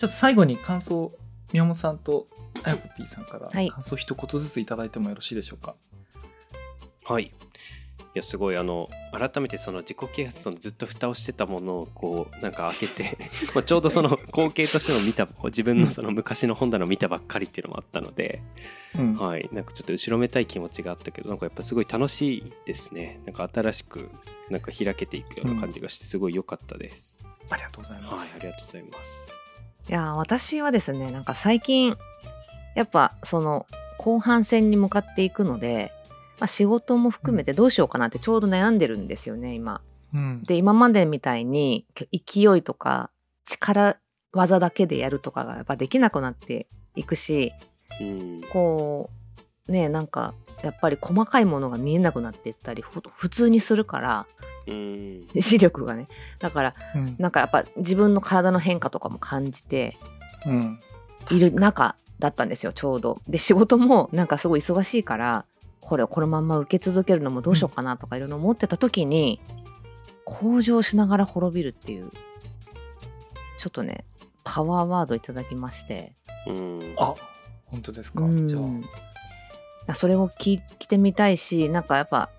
ちょっと最後に感想宮本さんとあやこ P さんからはい。感想一言ずついただいてもよろしいでしょうか、はい。いやすごいあの改めてその自己啓発そのずっと蓋をしてたものをこうなんか開けて *laughs* まあちょうどその光景としての見た自分のその昔の本棚を見たばっかりっていうのもあったので、うん。はい、なんかちょっと後ろめたい気持ちがあったけどなんかやっぱすごい楽しいですね。なんか新しくなんか開けていくような感じがしてすごい良かったです、ありがとうございます、はいありがとうございますいや私はですねなんか最近やっぱその後半戦に向かっていくので、まあ、仕事も含めてどうしようかなってちょうど悩んでるんですよね今。うんで今までみたいに勢いとか力技だけでやるとかがやっぱできなくなっていくしうんこうねなんかやっぱり細かいものが見えなくなっていったりふ普通にするからうん。*laughs* 視力がね。だからうん。なんかやっぱ自分の体の変化とかも感じてうん。いる中だったんですよちょうど。で仕事もなんかすごい忙しいからこれをこのまんま受け続けるのもどうしようかなとかいろいろ思ってた時に、向上しながら滅びるっていうちょっとねパワーワードいただきまして。うん。あ本当ですか、うん。じゃあそれを聞聞いてみたいしなんかやっぱ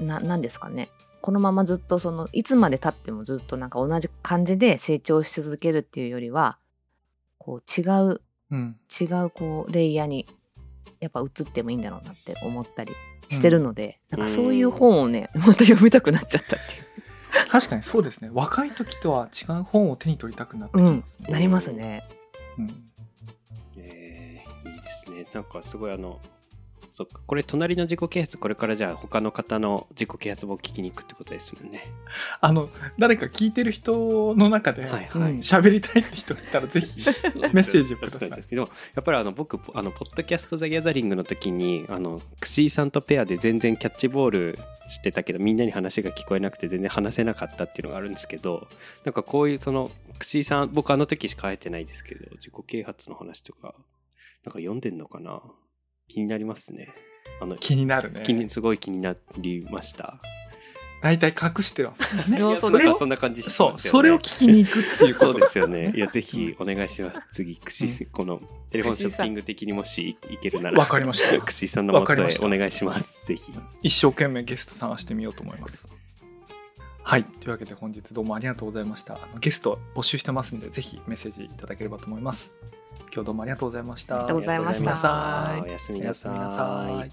ななんですかね。このままずっとそのいつまでたってもずっとなんか同じ感じで成長し続けるっていうよりはこう違ううん。違うこうレイヤーにやっぱ移ってもいいんだろうなって思ったりしてるので、なんかそういう本をねまた読みたくなっちゃったっていう。確かにそうですね。若い時とは違う本を手に取りたくなってきうんますね、なりますね。うん。えーいいですね。なんかすごいあのそっか。これ隣の自己啓発これからじゃあ他の方の自己啓発本を聞きに行くってことですもんね。あの誰か聞いてる人の中ではいはい、うん喋りたいって人がいたらぜひ *laughs* メッセージをください。でもやっぱりあの僕あのポッドキャスト・ザ・ギャザリングの時にあのクシーさんとペアで全然キャッチボールしてたけどみんなに話が聞こえなくて全然話せなかったっていうのがあるんですけどなんかこういうそのクシーさん僕あの時しか会えてないですけど自己啓発の話とかなんか読んでんのかな？気になりますね。あの気になるね。気にすごい気になりました。大体隠してますね。*laughs* そうそう。なんでかそんな感じしますね。うそれを聞きに行くっていうことですすよね。いや、ぜひお願いします。次、くし、うこのテレフォンショッピング的にもしいけるなら、わかりました。*laughs* くしさんのもとへわかりましたお願いします。ぜひ。一生懸命ゲスト探してみようと思います。はい。というわけで本日どうもありがとうございました。あのゲスト募集してますんでぜひメッセージいただければと思います今日どうもありがとうございました。ありがとうございました。おやすみなさい。